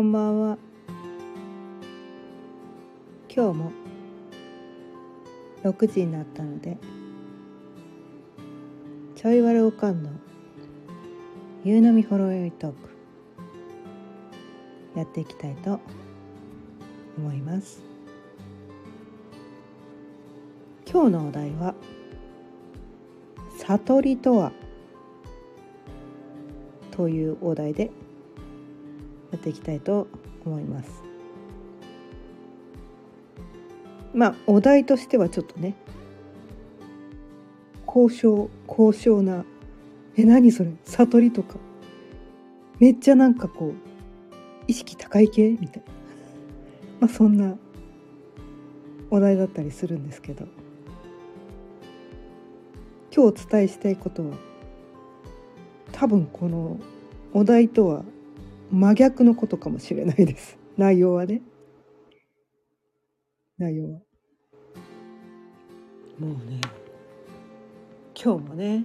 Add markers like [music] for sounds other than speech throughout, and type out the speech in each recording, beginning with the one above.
こんばんは。今日も6時になったのでちょいわるおかんの夕飲みほろよいトークやっていきたいと思います。今日のお題は悟りとは？というお題でやっていきたいと思います。まあお題としてはちょっとね交渉交渉なえ何それ悟りとか。めっちゃなんかこう意識高い系？みたいな。まあそんなお題だったりするんですけど。今日お伝えしたいことは多分このお題とは真逆のことかもしれないです。[laughs] 内容はね。内容は。もうね今日もね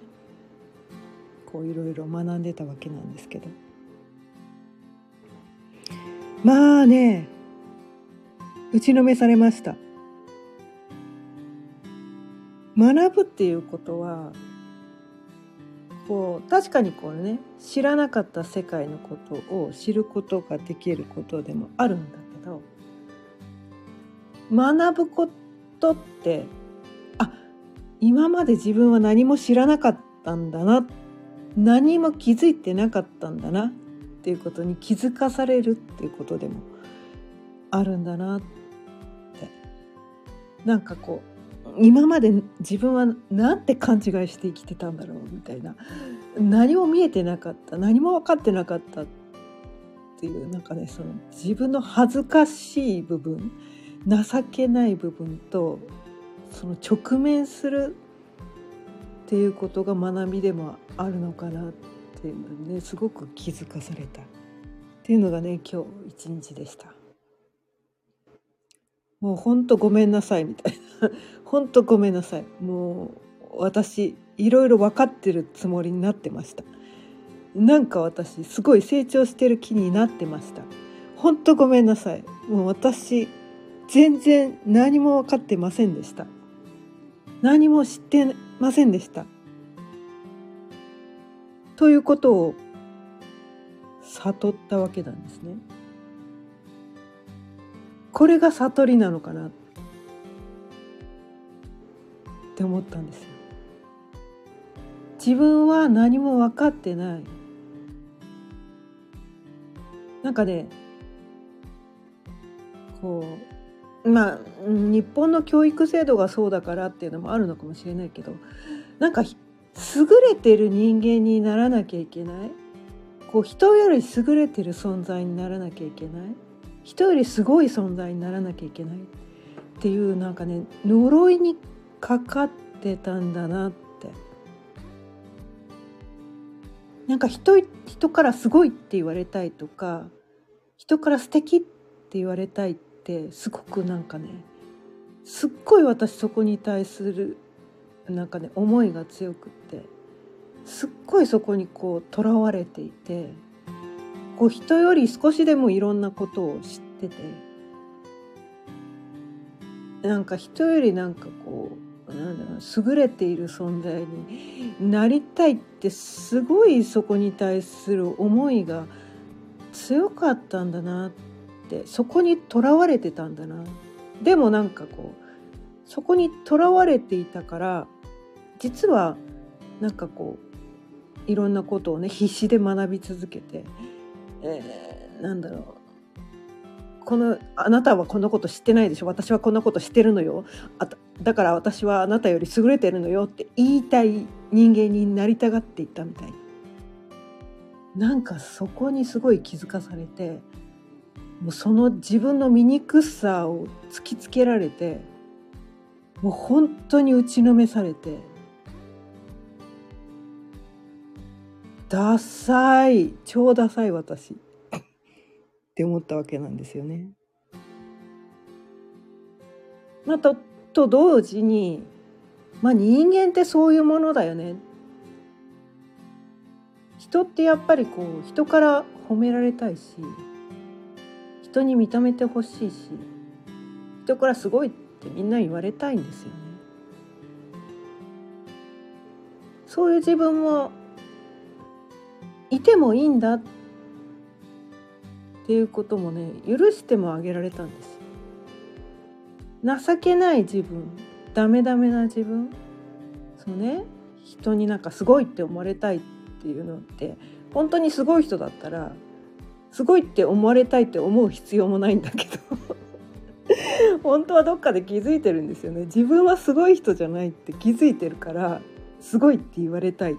こういろいろ学んでたわけなんですけど。まあね打ちのめされました。学ぶっていうことはこう確かにこうね知らなかった世界のことを知ることができることでもあるんだけど学ぶことってあ今まで自分は何も知らなかったんだな何も気づいてなかったんだなっていうことに気づかされるっていうことでもあるんだなって。なんかこう今まで自分は何て勘違いして生きてたんだろうみたいな何も見えてなかった何も分かってなかったっていうなんかねその自分の恥ずかしい部分情けない部分とその直面するっていうことが学びでもあるのかなっていうのねすごく気づかされたっていうのがね今日一日でした。もうほんとごめんなさいみたいな。[laughs] ほんとごめんなさい。もう私いろいろ分かってるつもりになってました。なんか私すごい成長してる気になってました。ほんとごめんなさい。もう私全然何も分かってませんでした。何も知ってませんでした。ということを悟ったわけなんですね。これが悟りなのかな？って思ったんですよ。自分は何も分かってない。なんかねこうまあ日本の教育制度がそうだからっていうのもあるのかもしれないけどなんか優れてる人間にならなきゃいけないこう人より優れてる存在にならなきゃいけない人よりすごい存在にならなきゃいけないっていうなんかね呪いにかかってたんだなって。なんか人人からすごいって言われたいとか人から素敵って言われたいってすごくなんかねすっごい私そこに対するなんかね思いが強くってすっごいそこにこうとらわれていてこう人より少しでもいろんなことを知ってて。なんか人よりなんかこうなんだろう優れている存在になりたいってすごいそこに対する思いが強かったんだなってそこにとらわれてたんだな。でもなんかこうそこにとらわれていたから実はなんかこういろんなことをね必死で学び続けてえー、なんだろう。このあなたはこんなこと知ってないでしょ。私はこんなこと知ってるのよ。あだから私はあなたより優れてるのよって言いたい人間になりたがっていったみたい。なんかそこにすごい気づかされてもうその自分の醜さを突きつけられてもう本当に打ちのめされてダサい超ダサい私って思ったわけなんですよね。まあ、とと同時に、まあ、人間ってそういうものだよね。人ってやっぱりこう人から褒められたいし人に認めてほしいし人からすごいってみんな言われたいんですよね。そういう自分もいてもいいんだっていうこともね許してもあげられたんです情けない自分ダメダメな自分そうね人になんかすごいって思われたいっていうのって本当にすごい人だったらすごいって思われたいって思う必要もないんだけど [laughs] 本当はどっかで気づいてるんですよね。自分はすごい人じゃないって気づいてるからすごいって言われたい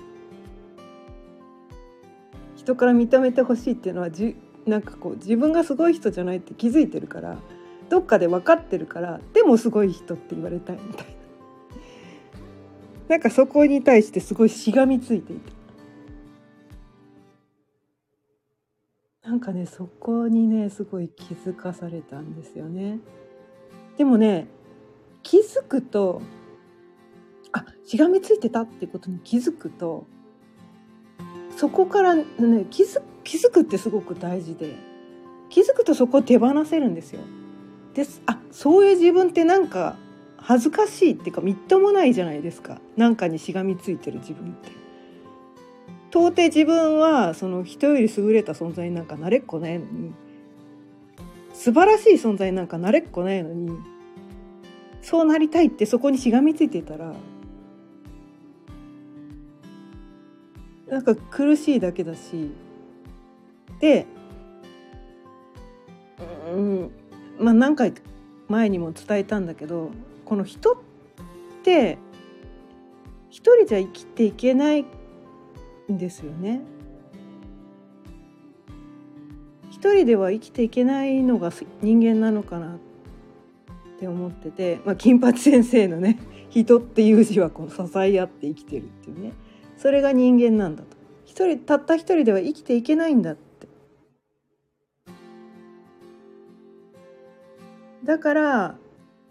人から認めてほしいっていうのはじなんかこう自分がすごい人じゃないって気づいてるからどっかで分かってるからでもすごい人って言われたいみたいな [laughs] なんかそこに対してすごいしがみついていてなんかねそこにねすごい気づかされたんですよね。でもね気づくとあしがみついてたってことに気づくとそこからね気づ気づくってすごく大事で気づくとそこを手放せるんですよ。ですあそういう自分ってなんか恥ずかしいっていうかみっともないじゃないですかなんかにしがみついてる自分って。到底自分はその人より優れた存在なんかなれっこないのに素晴らしい存在なんかなれっこないのにそうなりたいってそこにしがみついてたらなんか苦しいだけだし。でうんまあ何回前にも伝えたんだけどこの人って一人じゃ生きていけないんですよね。一人では生きていけないのが人間なのかなって思ってて、まあ、金八先生のね「人」っていう字はこの支え合って生きてるっていうね。それが人間なんだと。一人たった一人では生きていけないんだって。だから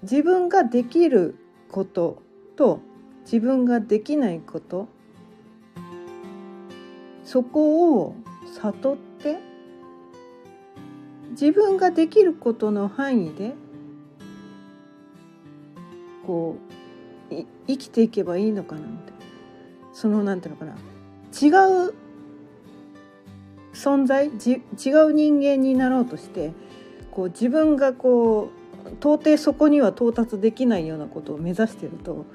自分ができることと自分ができないことそこを悟って自分ができることの範囲でこう生きていけばいいのかなみたいなそのなんていうのかな。違う存在違う人間になろうとしてこう自分がこう到底そこには到達できないようなことを目指してると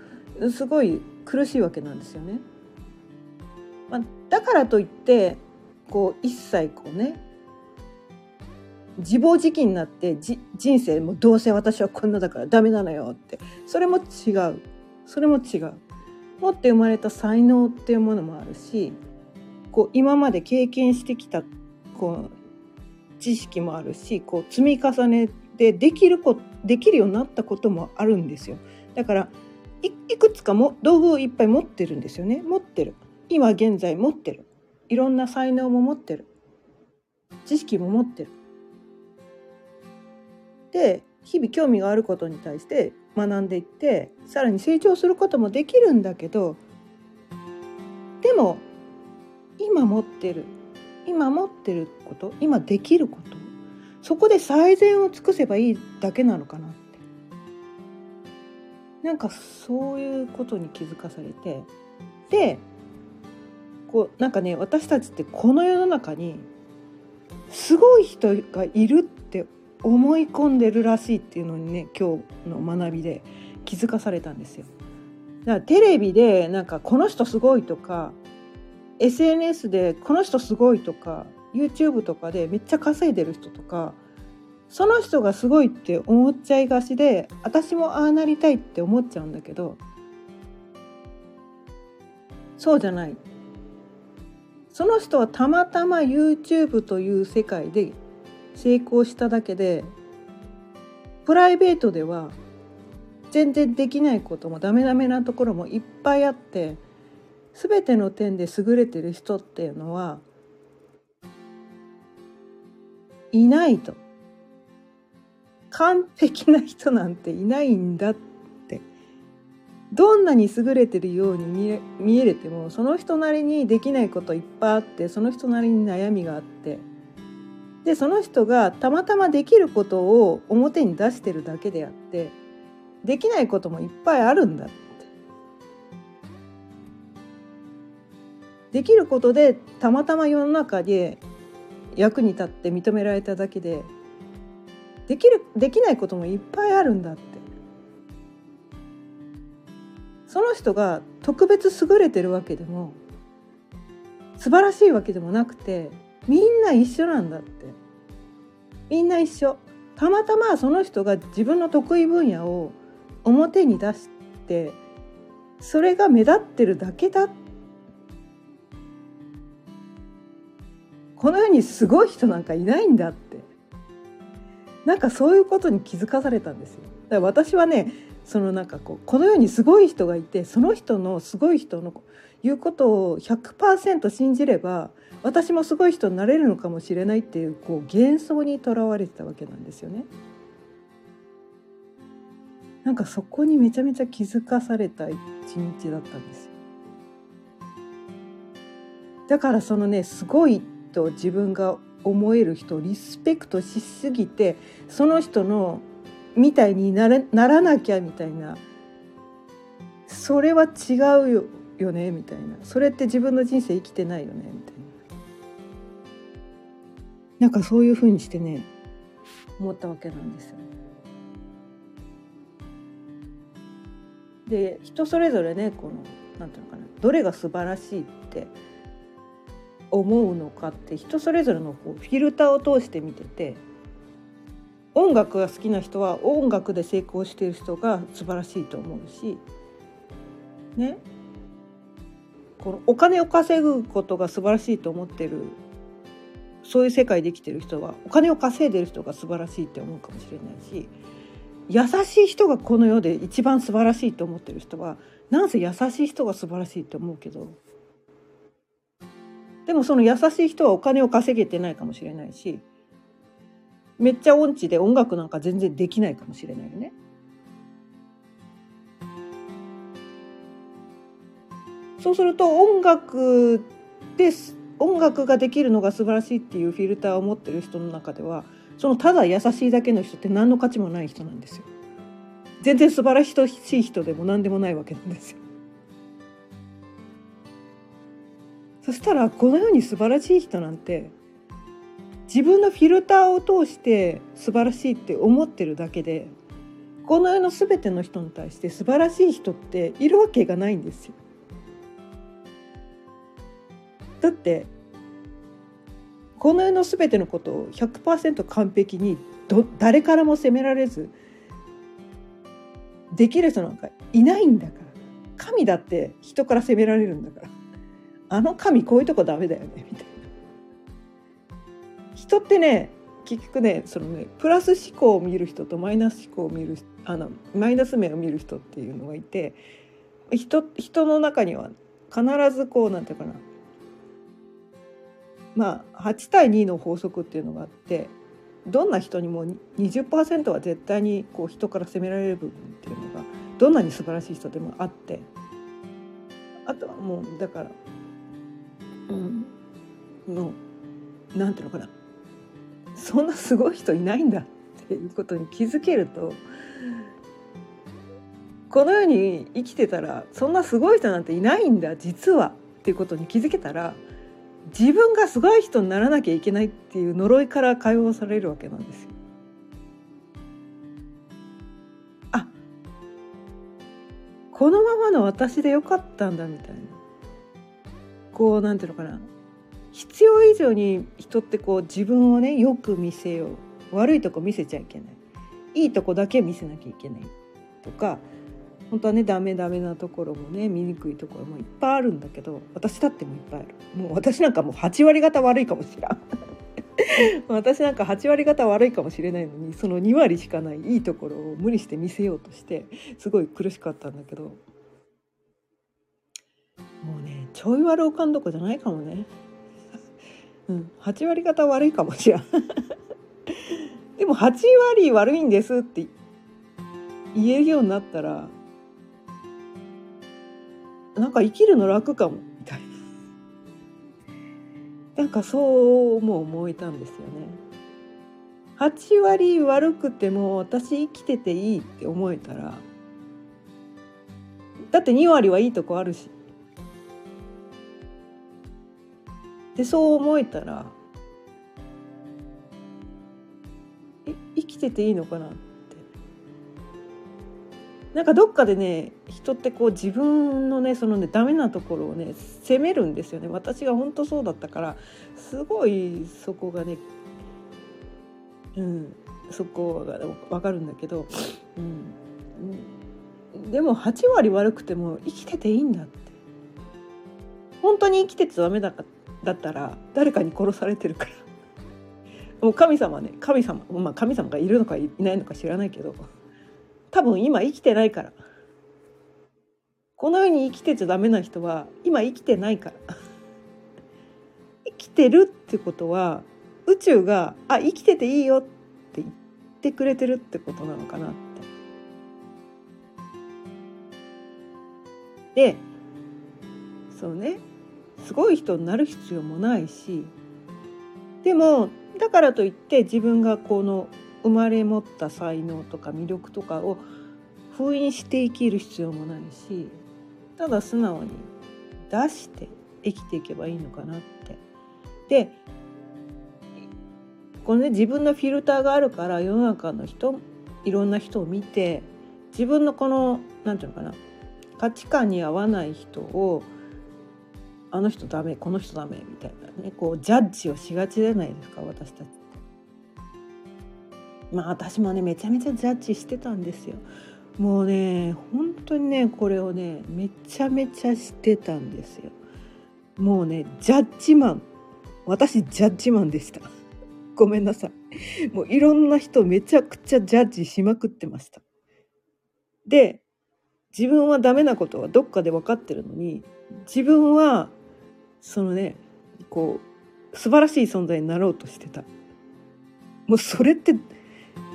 すごい苦しいわけなんですよね。まあ、だからといってこう一切こうね自暴自棄になって人生もどうせ私はこんなだからダメなのよってそれも違う。それも違う。持って生まれた才能っていうものもあるしこう今まで経験してきたこう知識もあるしこう積み重ねてできるこできるようになったこともあるんですよ。だからいくつかも道具をいっぱい持ってるんですよね。持ってる。今現在持ってる。いろんな才能も持ってる。知識も持ってる。で日々興味があることに対して学んでいってさらに成長することもできるんだけどでも今持ってる今持ってること今できることそこで最善を尽くせばいいだけなのかなって。なんかそういうことに気づかされてでこうなんかね私たちってこの世の中にすごい人がいるって思い込んでるらしいっていうのにね今日の学びで気づかされたんですよ。だからテレビでなんかこの人すごいとか SNS でこの人すごいとか YouTube とかでめっちゃ稼いでる人とかその人がすごいって思っちゃいがちで私もああなりたいって思っちゃうんだけどそうじゃないその人はたまたま YouTube という世界で成功しただけでプライベートでは全然できないこともダメダメなところもいっぱいあって全ての点で優れてる人っていうのはいないと。完璧な人なんていないんだって。どんなに優れてるように見え見えれてもその人なりにできないこといっぱいあってその人なりに悩みがあってでその人がたまたまできることを表に出してるだけであってできないこともいっぱいあるんだって。できることでたまたま世の中で役に立って認められただけでできるできないこともいっぱいあるんだって。その人が特別優れてるわけでも素晴らしいわけでもなくてみんな一緒なんだって。みんな一緒。たまたまその人が自分の得意分野を表に出してそれが目立ってるだけだ。この世にすごい人なんかいないんだって。なんかそういうことに気づかされたんですよ。だから私はねそのなんかこうこの世にすごい人がいてその人のすごい人の言うことを100%信じれば私もすごい人になれるのかもしれないっていうこう幻想にとらわれてたわけなんですよね。なんかそこにめちゃめちゃ気づかされた一日だったんですよ。だからそのねすごいと自分が思える人をリスペクトしすぎてその人のみたいになれならなきゃみたいなそれは違うよよねみたいな。それって自分の人生生きてないよねみたいな。なんかそういうふうにしてね思ったわけなんですよ。で人それぞれねこのなんていうのかなどれが素晴らしいって思うのかって人それぞれのこうフィルターを通して見てて音楽が好きな人は音楽で成功している人が素晴らしいと思うしね。このお金を稼ぐことが素晴らしいと思ってるそういう世界で生きてる人はお金を稼いでる人が素晴らしいって思うかもしれないし優しい人がこの世で一番素晴らしいと思ってる人はなんせ優しい人が素晴らしいって思うけどでもその優しい人はお金を稼げてないかもしれないしめっちゃ音痴で音楽なんか全然できないかもしれないよね。そうすると音楽です音楽ができるのが素晴らしいっていうフィルターを持ってる人の中ではそのただ優しいだけの人って何の価値もない人なんですよ。全然素晴らしい人でも何でもないわけなんですよ。そしたらこの世に素晴らしい人なんて自分のフィルターを通して素晴らしいって思ってるだけでこの世の全ての人に対して素晴らしい人っているわけがないんですよ。だってこの世の全てのことを100%完璧にど誰からも責められずできる人なんかいないんだから神だって人から責められるんだから。あの神こういうとこダメだよねみたいな人ってね結局ねそのねプラス思考を見る人とマイナス思考を見るあのマイナス面を見る人っていうのがいて人人の中には必ずこうなんていうかなまあ8対2の法則っていうのがあってどんな人にも20%は絶対にこう人から責められる部分っていうのがどんなに素晴らしい人でもあって。あとはもうだからのなんていうのかな。そんなすごい人いないんだっていうことに気づけるとこの世に生きてたらそんなすごい人なんていないんだ実はっていうことに気づけたら自分がすごい人にならなきゃいけないっていう呪いから解放されるわけなんですよ。あこのままの私でよかったんだみたいな。こうなんていうのかな。必要以上に人ってこう自分をねよく見せよう。悪いとこ見せちゃいけない。いいとこだけ見せなきゃいけないとか本当はねダメダメなところもね見にくいところもいっぱいあるんだけど私だってもいっぱいあるもう私なんかもう8割方悪いかもしれん [laughs] 私なんか8割方悪いかもしれないのにその2割しかないいいところを無理して見せようとしてすごい苦しかったんだけどもうねちょい悪おかんどこじゃないかもね。[laughs] うん、8割方悪いかもしれん。[laughs] でも8割悪いんですって言えるようになったらなんか生きるの楽かもみたいな。[laughs] なんかそうも思えたんですよね。8割悪くても私生きてていいって思えたらだって2割はいいとこあるしでそう思えたらえ生きてていいのかなってなんかどっかでね人ってこう自分のねそのねダメなところをね責めるんですよね。私が本当そうだったからすごいそこがねうんそこが分かるんだけど、うん、でも8割悪くても生きてていいんだって。本当に生きててダメだだったら誰かに殺されてるから。もう神様ね神様まあ神様がいるのかいないのか知らないけど。多分今生きてないから。この世に生きてちゃダメな人は今生きてないから。生きてるってことは宇宙が「あ生きてていいよ」って言ってくれてるってことなのかなって。でそうね。すごい人になる必要もないし。でもだからといって自分がこの生まれ持った才能とか魅力とかを封印して生きる必要もないしただ素直に出して生きていけばいいのかなって。でこのね自分のフィルターがあるから世の中の人いろんな人を見て自分のこの何て言うのかな価値観に合わない人をあの人ダメこの人ダメみたいなねこうジャッジをしがちじゃないですか私たちっ。まあ私もねめちゃめちゃジャッジしてたんですよ。もうね本当にねこれをねめちゃめちゃしてたんですよ。もうねジャッジマン私ジャッジマンでした。ごめんなさい。もういろんな人めちゃくちゃジャッジしまくってました。で自分はダメなことはどっかで分かってるのに自分はそのねこう素晴らしい存在になろうとしてたもうそれって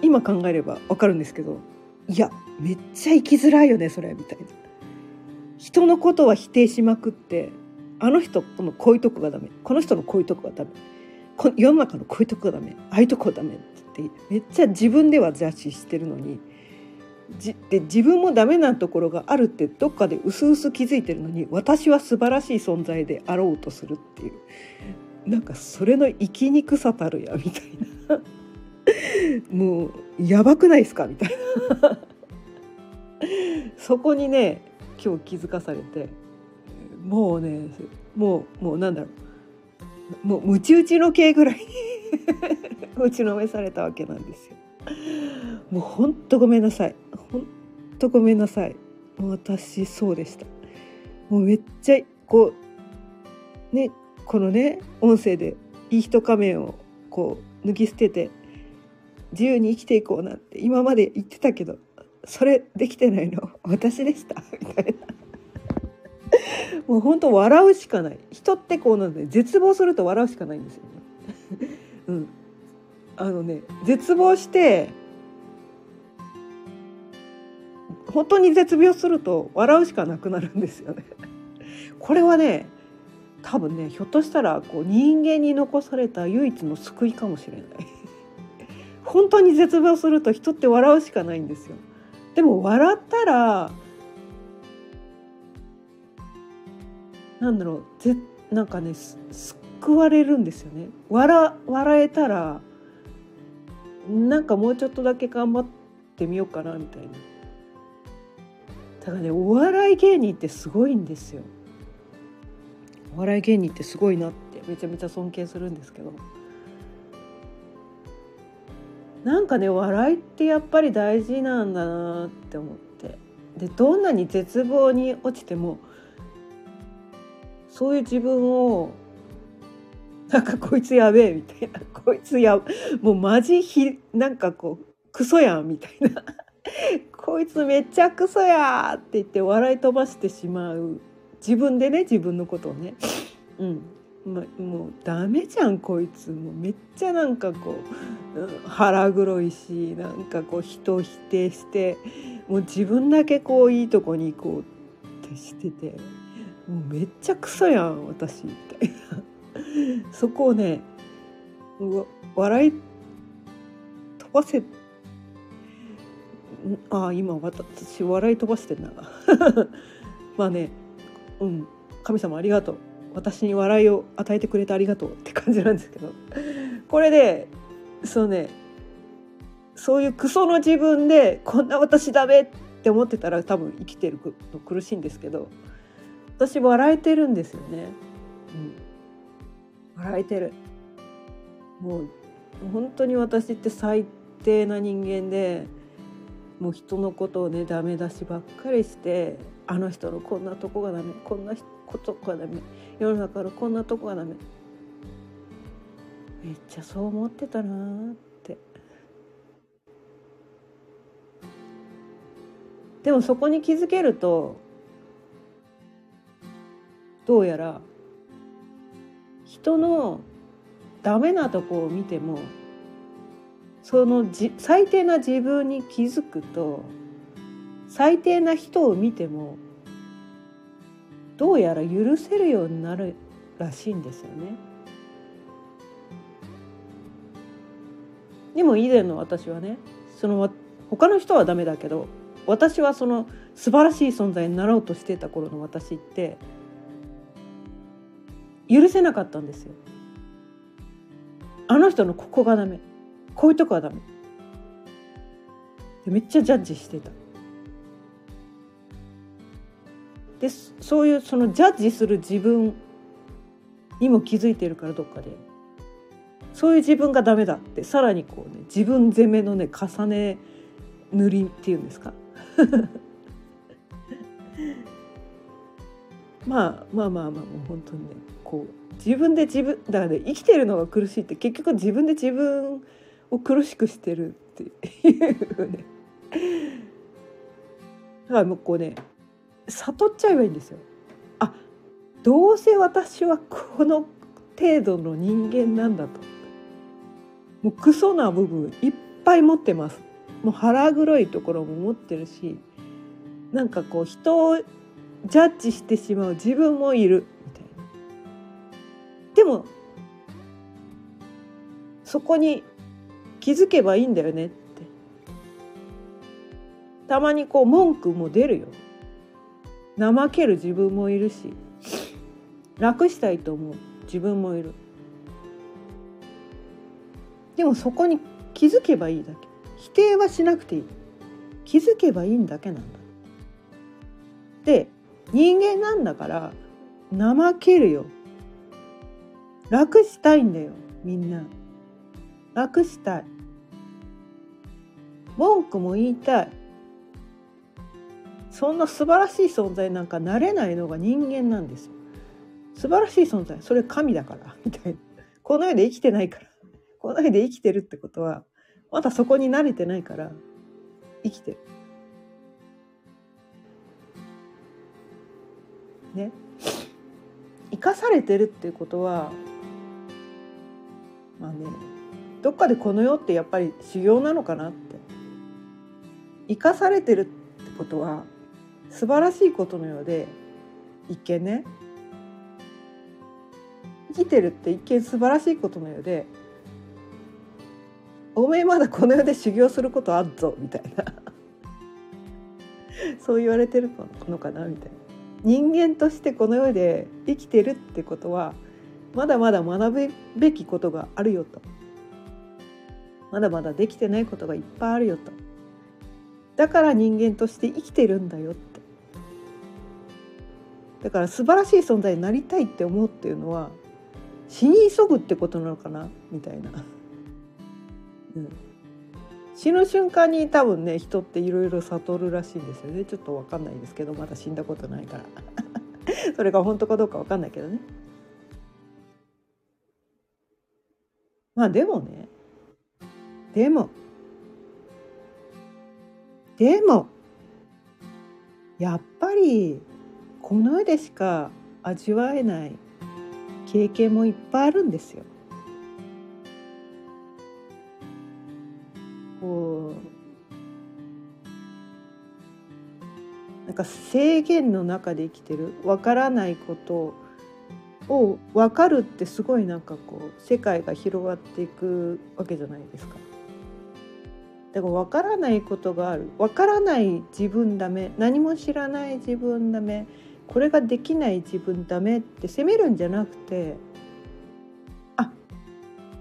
今考えれば分かるんですけどいやめっちゃ生きづらいよねそれみたいな。人のことは否定しまくってあの人このこういうとこがダメ。この人のこういうとこがダメ。こ世の中のこういうとこがダメ。ああいうとこがダメ。って言ってめっちゃ自分ではジャッジしてるのにじで自分もダメなところがあるってどっかで薄々気づいてるのに私は素晴らしい存在であろうとするっていう。なんかそれの生きにくさたるやみたいな。もうやばくないですか？みたいな。そこにね今日気づかされてもうねもうもうなんだろう。もうムチ打ちの系ぐらい [laughs] 打ちのめされたわけなんですよ。もうほんとごめんなさい。ほんとごめんなさい。私そうでした。もうめっちゃこうねこのね音声でいい人仮面をこう脱ぎ捨てて自由に生きていこうなんて今まで言ってたけどそれできてないの？[laughs] 私でした？みたいな。[laughs] もう本当笑うしかない。人ってこうなんで絶望すると笑うしかないんですよね。[laughs] うん。あのね絶望して本当に絶病すると笑うしかなくなるんですよね。これはね多分ねひょっとしたらこう人間に残された唯一の救いかもしれない。本当に絶望すると人って笑うしかないんですよ。でも笑ったらなんだろうぜなんかねす救われるんですよね。笑笑えたらなんかもうちょっとだけ頑張ってみようかなみたいなだからねお笑い芸人ってすごいんですよお笑い芸人ってすごいなってめちゃめちゃ尊敬するんですけどなんかね笑いってやっぱり大事なんだなって思って。でどんなに絶望に落ちてもそういう自分をなんかこいつやべえみたいな [laughs] こいつやもうマジひなんかこうクソやんみたいな。[laughs] こいつめっちゃクソやって言って笑い飛ばしてしまう。自分でね自分のことをね。うん。ま、もうダメじゃんこいつ。もうめっちゃなんかこう、うん、腹黒いしなんかこう人を否定してもう自分だけこういいとこに行こうってしててもうめっちゃクソやん私みたいな。[laughs] そこをね笑い飛ばせああ今私笑い飛ばしてんな。[laughs] まあねうん神様ありがとう。私に笑いを与えてくれてありがとうって感じなんですけど。これでそうね。そういうクソの自分でこんな私ダメって思ってたら多分生きてるの苦しいんですけど私笑えてるんですよね。うん、笑えてる。もう本当に私って最低な人間でもう人のことをねダメ出しばっかりしてあの人のこんなとこがダメこんなことがダメ世の中のこんなとこがダメ。めっちゃそう思ってたなって。でもそこに気づけるとどうやら人のダメなとこを見てもそのじ最低な自分に気づくと最低な人を見てもどうやら許せるようになるらしいんですよね。でも以前の私はねその他の人はダメだけど私はその素晴らしい存在になろうとしてた頃の私って許せなかったんですよ。あの人のここがダメこういうとこはダメめっちゃジャッジしてた。でそういうそのジャッジする自分にも気づいてるからどっかで。そういう自分がダメだってさらにこうね自分攻めのね重ね塗りっていうんですか？[laughs] まあまあまあまあもう本当にねこう自分で自分だからね生きてるのが苦しいって結局自分で自分を苦しくしてるっていうね。だからもうこうね悟っちゃえばいいんですよ。あどうせ私はこの程度の人間なんだと。もうクソな部分いっぱい持ってます。もう腹黒いところも持ってるしなんかこう人をジャッジしてしまう自分もいるみたいな。でもそこに気づけばいいんだよねって。たまにこう文句も出るよ。怠ける自分もいるし楽したいと思う。自分もいる。でもそこに気づけばいいだけ。否定はしなくていい。気づけばいいんだけなんだ。で人間なんだから怠けるよ。楽したいんだよみんな。楽したい。文句も言いたい。そんな素晴らしい存在なんかなれないのが人間なんですよ。素晴らしい存在。それ神だから。[laughs] みたいな。この世で生きてないから。この世で生きてるってことはまだそこに慣れてないから生きてる。ね。生かされてるっていうことはまあねどっかでこの世ってやっぱり修行なのかなって。生かされてるってことは素晴らしいことのようで一見ね。生きてるって一見素晴らしいことのようでおめえまだこの世で修行することあっぞみたいな。[laughs] そう言われてるのかなみたいな。人間としてこの世で生きてるってことはまだまだ学ぶべきことがあるよと。まだまだできてないことがいっぱいあるよと。だから人間として生きてるんだよっだから素晴らしい存在になりたいって思うっていうのは死に急ぐってことなのかな？みたいな、うん、死ぬ瞬間に多分ね人っていろいろ悟るらしいんですよね。ちょっと分かんないですけどまだ死んだことないから。[laughs] それが本当かどうか分かんないけどね。まあでもね。でも。でも。やっぱりこの世でしか味わえない経験もいっぱいあるんですよ。こうなんか制限の中で生きてるわからないことを分かるってすごいなんかこう世界が広がっていくわけじゃないですか。だから分からないことがある分からない自分ダメ何も知らない自分ダメこれができない自分ダメって責めるんじゃなくてあ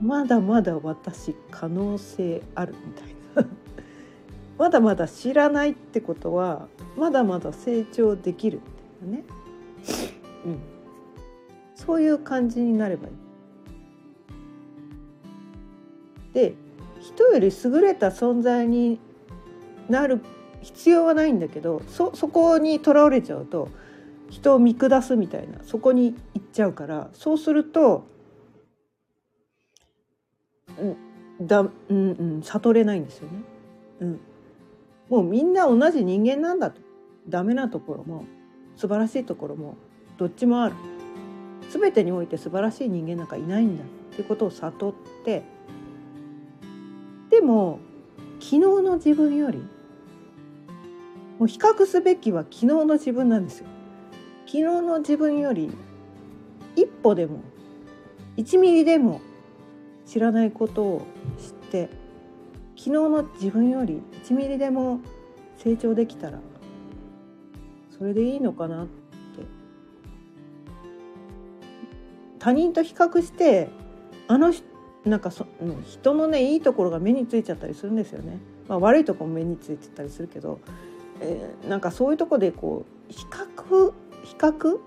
まだまだ私可能性あるみたいな。[laughs] まだまだ知らないってことはまだまだ成長できるみたいなね、うん、そういう感じになればいい。で人より優れた存在になる必要はないんだけどそこにとらわれちゃうと人を見下すみたいなそこに行っちゃうからそうすると、だうんうん悟れないんですよね。うん、もうみんな同じ人間なんだと。ダメなところも素晴らしいところもどっちもある。全てにおいて素晴らしい人間なんかいないんだ。っていうことを悟って。でも昨日の自分よりもう比較すべきは昨日の自分なんですよ。昨日の自分より一歩でも1ミリでも知らないことを知って昨日の自分より1ミリでも成長できたらそれでいいのかなって他人と比較してあのなんかそ人のねいいところが目についちゃったりするんですよね。まあ、悪いとこも目についてたりするけど、えー、なんかそういうとこでこう比較比較？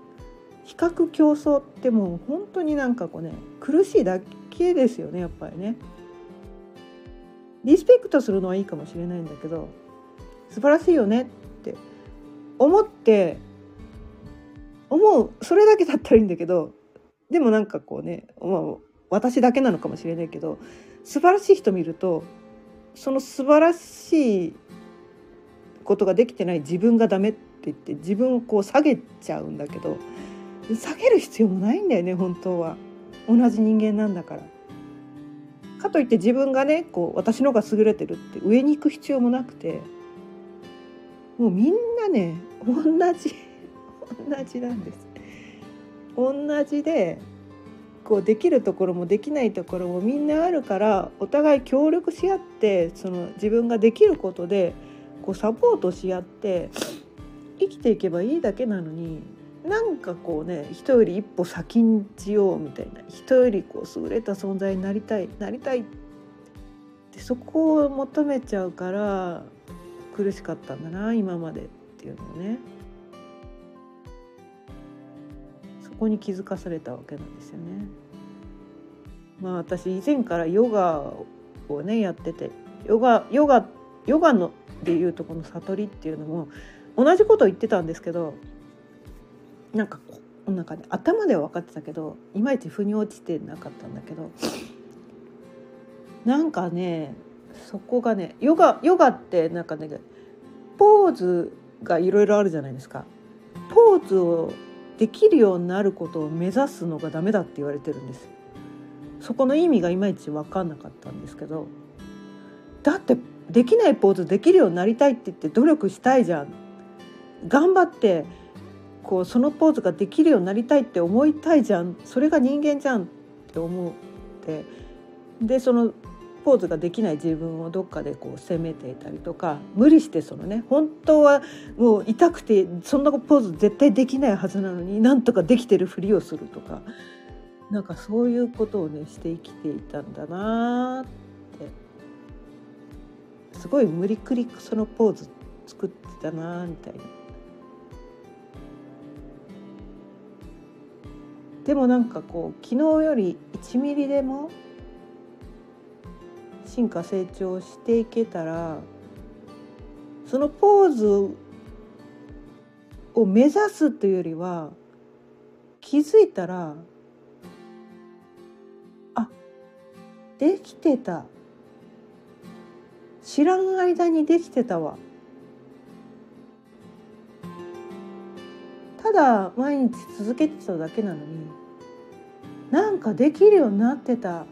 比較競争ってもう本当になんかこうね苦しいだけですよねやっぱりね。リスペクトするのはいいかもしれないんだけど素晴らしいよねって思って思うそれだけだったらいいんだけどでもなんかこうね、まあ、私だけなのかもしれないけど素晴らしい人見るとその素晴らしいことができてない自分がダメって言って自分をこう下げちゃうんだけど下げる必要もないんだよね本当は同じ人間なんだから。かといって自分がねこう私の方が優れてるって上に行く必要もなくてもうみんなね同じ同じなんです。同じでこうできるところもできないところもみんなあるからお互い協力し合ってその自分ができることでこうサポートし合って生きていけばいいだけなのになんかこうね人より一歩先にしようみたいな人よりこう優れた存在になりたいなりたいってそこを求めちゃうから苦しかったんだな今までっていうのをね。こに気づかされたわけなんですよね。まあ私以前からヨガをねやっててヨガヨガヨガのでいうとこの悟りっていうのも同じこと言ってたんですけどなんかなんか、ね、頭では分かってたけどいまいち腑に落ちてなかったんだけどなんかねそこがねヨガヨガってなんかねポーズがいろいろあるじゃないですか。ポーズをできるようになることを目指すのがダメだって言われてるんですそこの意味がいまいち分かんなかったんですけどだってできないポーズできるようになりたいって言って努力したいじゃん頑張ってこうそのポーズができるようになりたいって思いたいじゃん。それが人間じゃんって思って。でそのポーズができない自分をどっかでこう責めていたりとか無理してそのね本当はもう痛くてそんなポーズ絶対できないはずなのになんとかできてるふりをするとかなんかそういうことをねして生きていたんだなって。すごい無理くりそのポーズ作ってたなみたいな。でもなんかこう昨日より1ミリでも進化成長していけたらそのポーズを目指すというよりは気づいたらあできてた。知らん間にできてたわ。ただ毎日続けてただけなのになんかできるようになってた。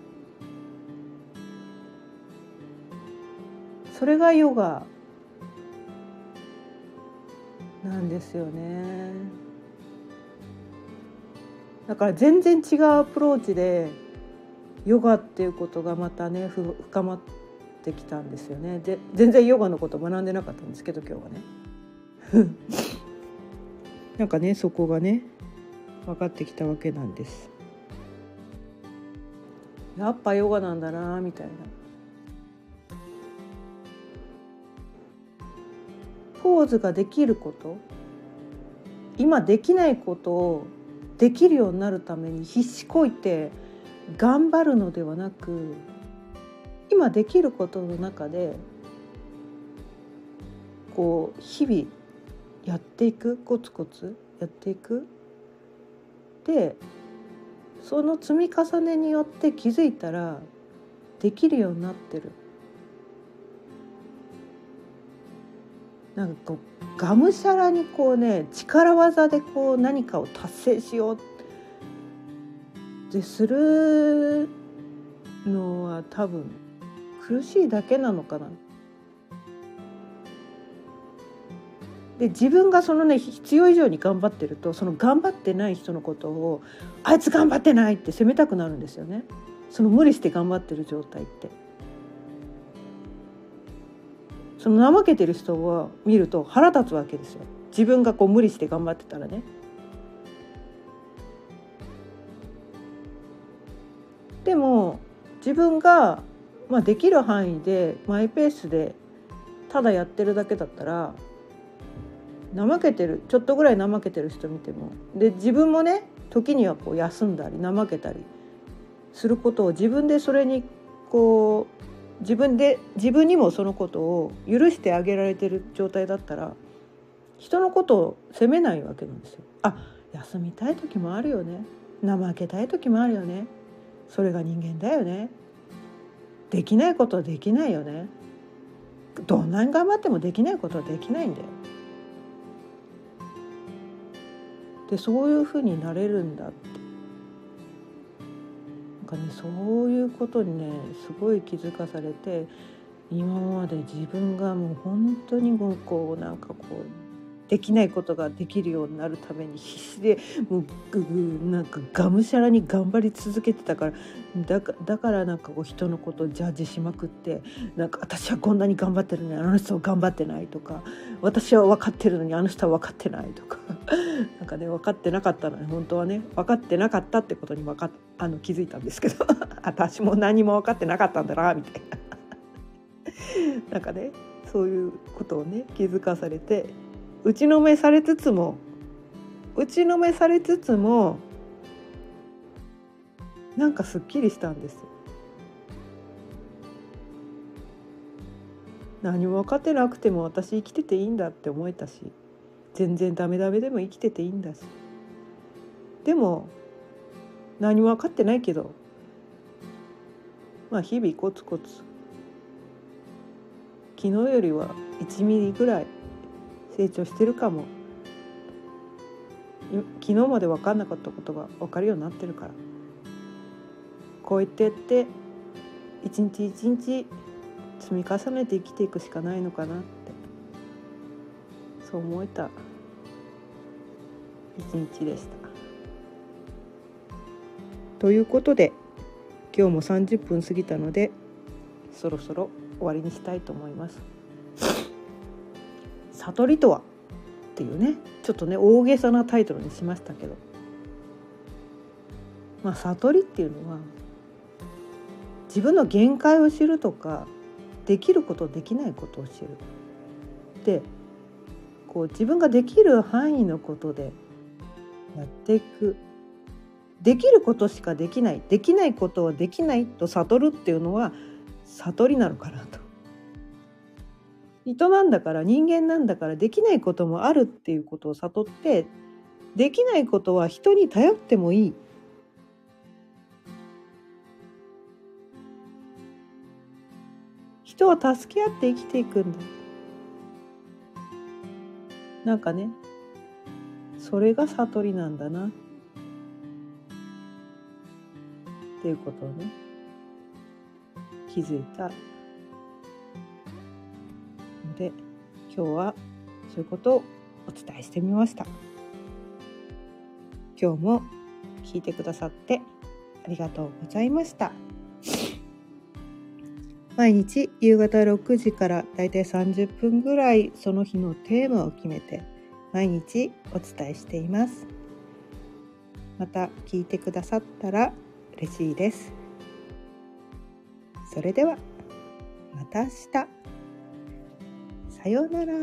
それがヨガ。なんですよね。だから全然違うアプローチでヨガっていうことがまたね深まってきたんですよね。で全然ヨガのこと学んでなかったんですけど今日はね。なんかねそこがね分かってきたわけなんです。やっぱヨガなんだなみたいな。ポーズができること今できないことをできるようになるために必死こいて頑張るのではなく今できることの中でこう日々やっていくコツコツやっていく。でその積み重ねによって気づいたらできるようになってるなんかこうがむしゃらにこうね力技でこう何かを達成しようってするのは多分苦しいだけなのかな。で自分がそのね必要以上に頑張ってるとその頑張ってない人のことをあいつ頑張ってないって責めたくなるんですよねその無理して頑張ってる状態って。その怠けてる人を見ると腹立つわけですよ自分がこう無理して頑張ってたらね。でも自分が、まあ、できる範囲でマイペースでただやってるだけだったら怠けてるちょっとぐらい怠けてる人見ても。で自分もね時にはこう休んだり怠けたりすることを自分でそれにこう自分で自分にもそのことを許してあげられてる状態だったら人のことを責めないわけなんですよ。あ休みたい時もあるよね。怠けたい時もあるよね。それが人間だよね。できないことはできないよね。どんなに頑張ってもできないことはできないんだよ。でそういうふうになれるんだって。なんかねそういうことにねすごい気づかされて今まで自分がもう本当にもうこうなんかこうできないことができるようになるために必死でもうぐぐなんかがむしゃらに頑張り続けてたからだかだからなんかこう人のことをジャッジしまくってなんか私はこんなに頑張ってるのにあの人は頑張ってないとか私は分かってるのにあの人は分かってないとか。[laughs] なんかね分かってなかったのに本当はね分かってなかったってことに分かあの気づいたんですけど。[laughs] 私も何も分かってなかったんだなみたいな。[laughs] なんかねそういうことをね気づかされて打ちのめされつつも打ちのめされつつもなんかすっきりしたんです何も分かってなくても私生きてていいんだって思えたし。全然ダメダメでも生きてていいんだし。でも何も分かってないけどまあ日々コツコツ昨日よりは1ミリぐらい成長してるかも。昨日まで分かんなかったことが分かるようになってるから。こうやってやって一日一日積み重ねて生きていくしかないのかなってそう思えた。一日でした。ということで今日も30分過ぎたのでそろそろ終わりにしたいと思います。[laughs] 悟りとは？っていうねちょっとね大げさなタイトルにしましたけど、まあ、悟りっていうのは自分の限界を知るとかできることできないことを知る。でこう自分ができる範囲のことでやっていく。できることしかできない。できないことはできないと悟るっていうのは悟りなのかなと。人なんだから人間なんだからできないこともあるっていうことを悟ってできないことは人に頼ってもいい。人を助け合って生きていくんだ。なんかねそれが悟りなんだな。っていうことをね気づいた。ので今日はそういうことをお伝えしてみました。今日も聞いてくださってありがとうございました。毎日夕方6時からだいたい30分ぐらいその日のテーマを決めて毎日お伝えしています。また聞いてくださったら嬉しいです。それではまた明日。さようなら。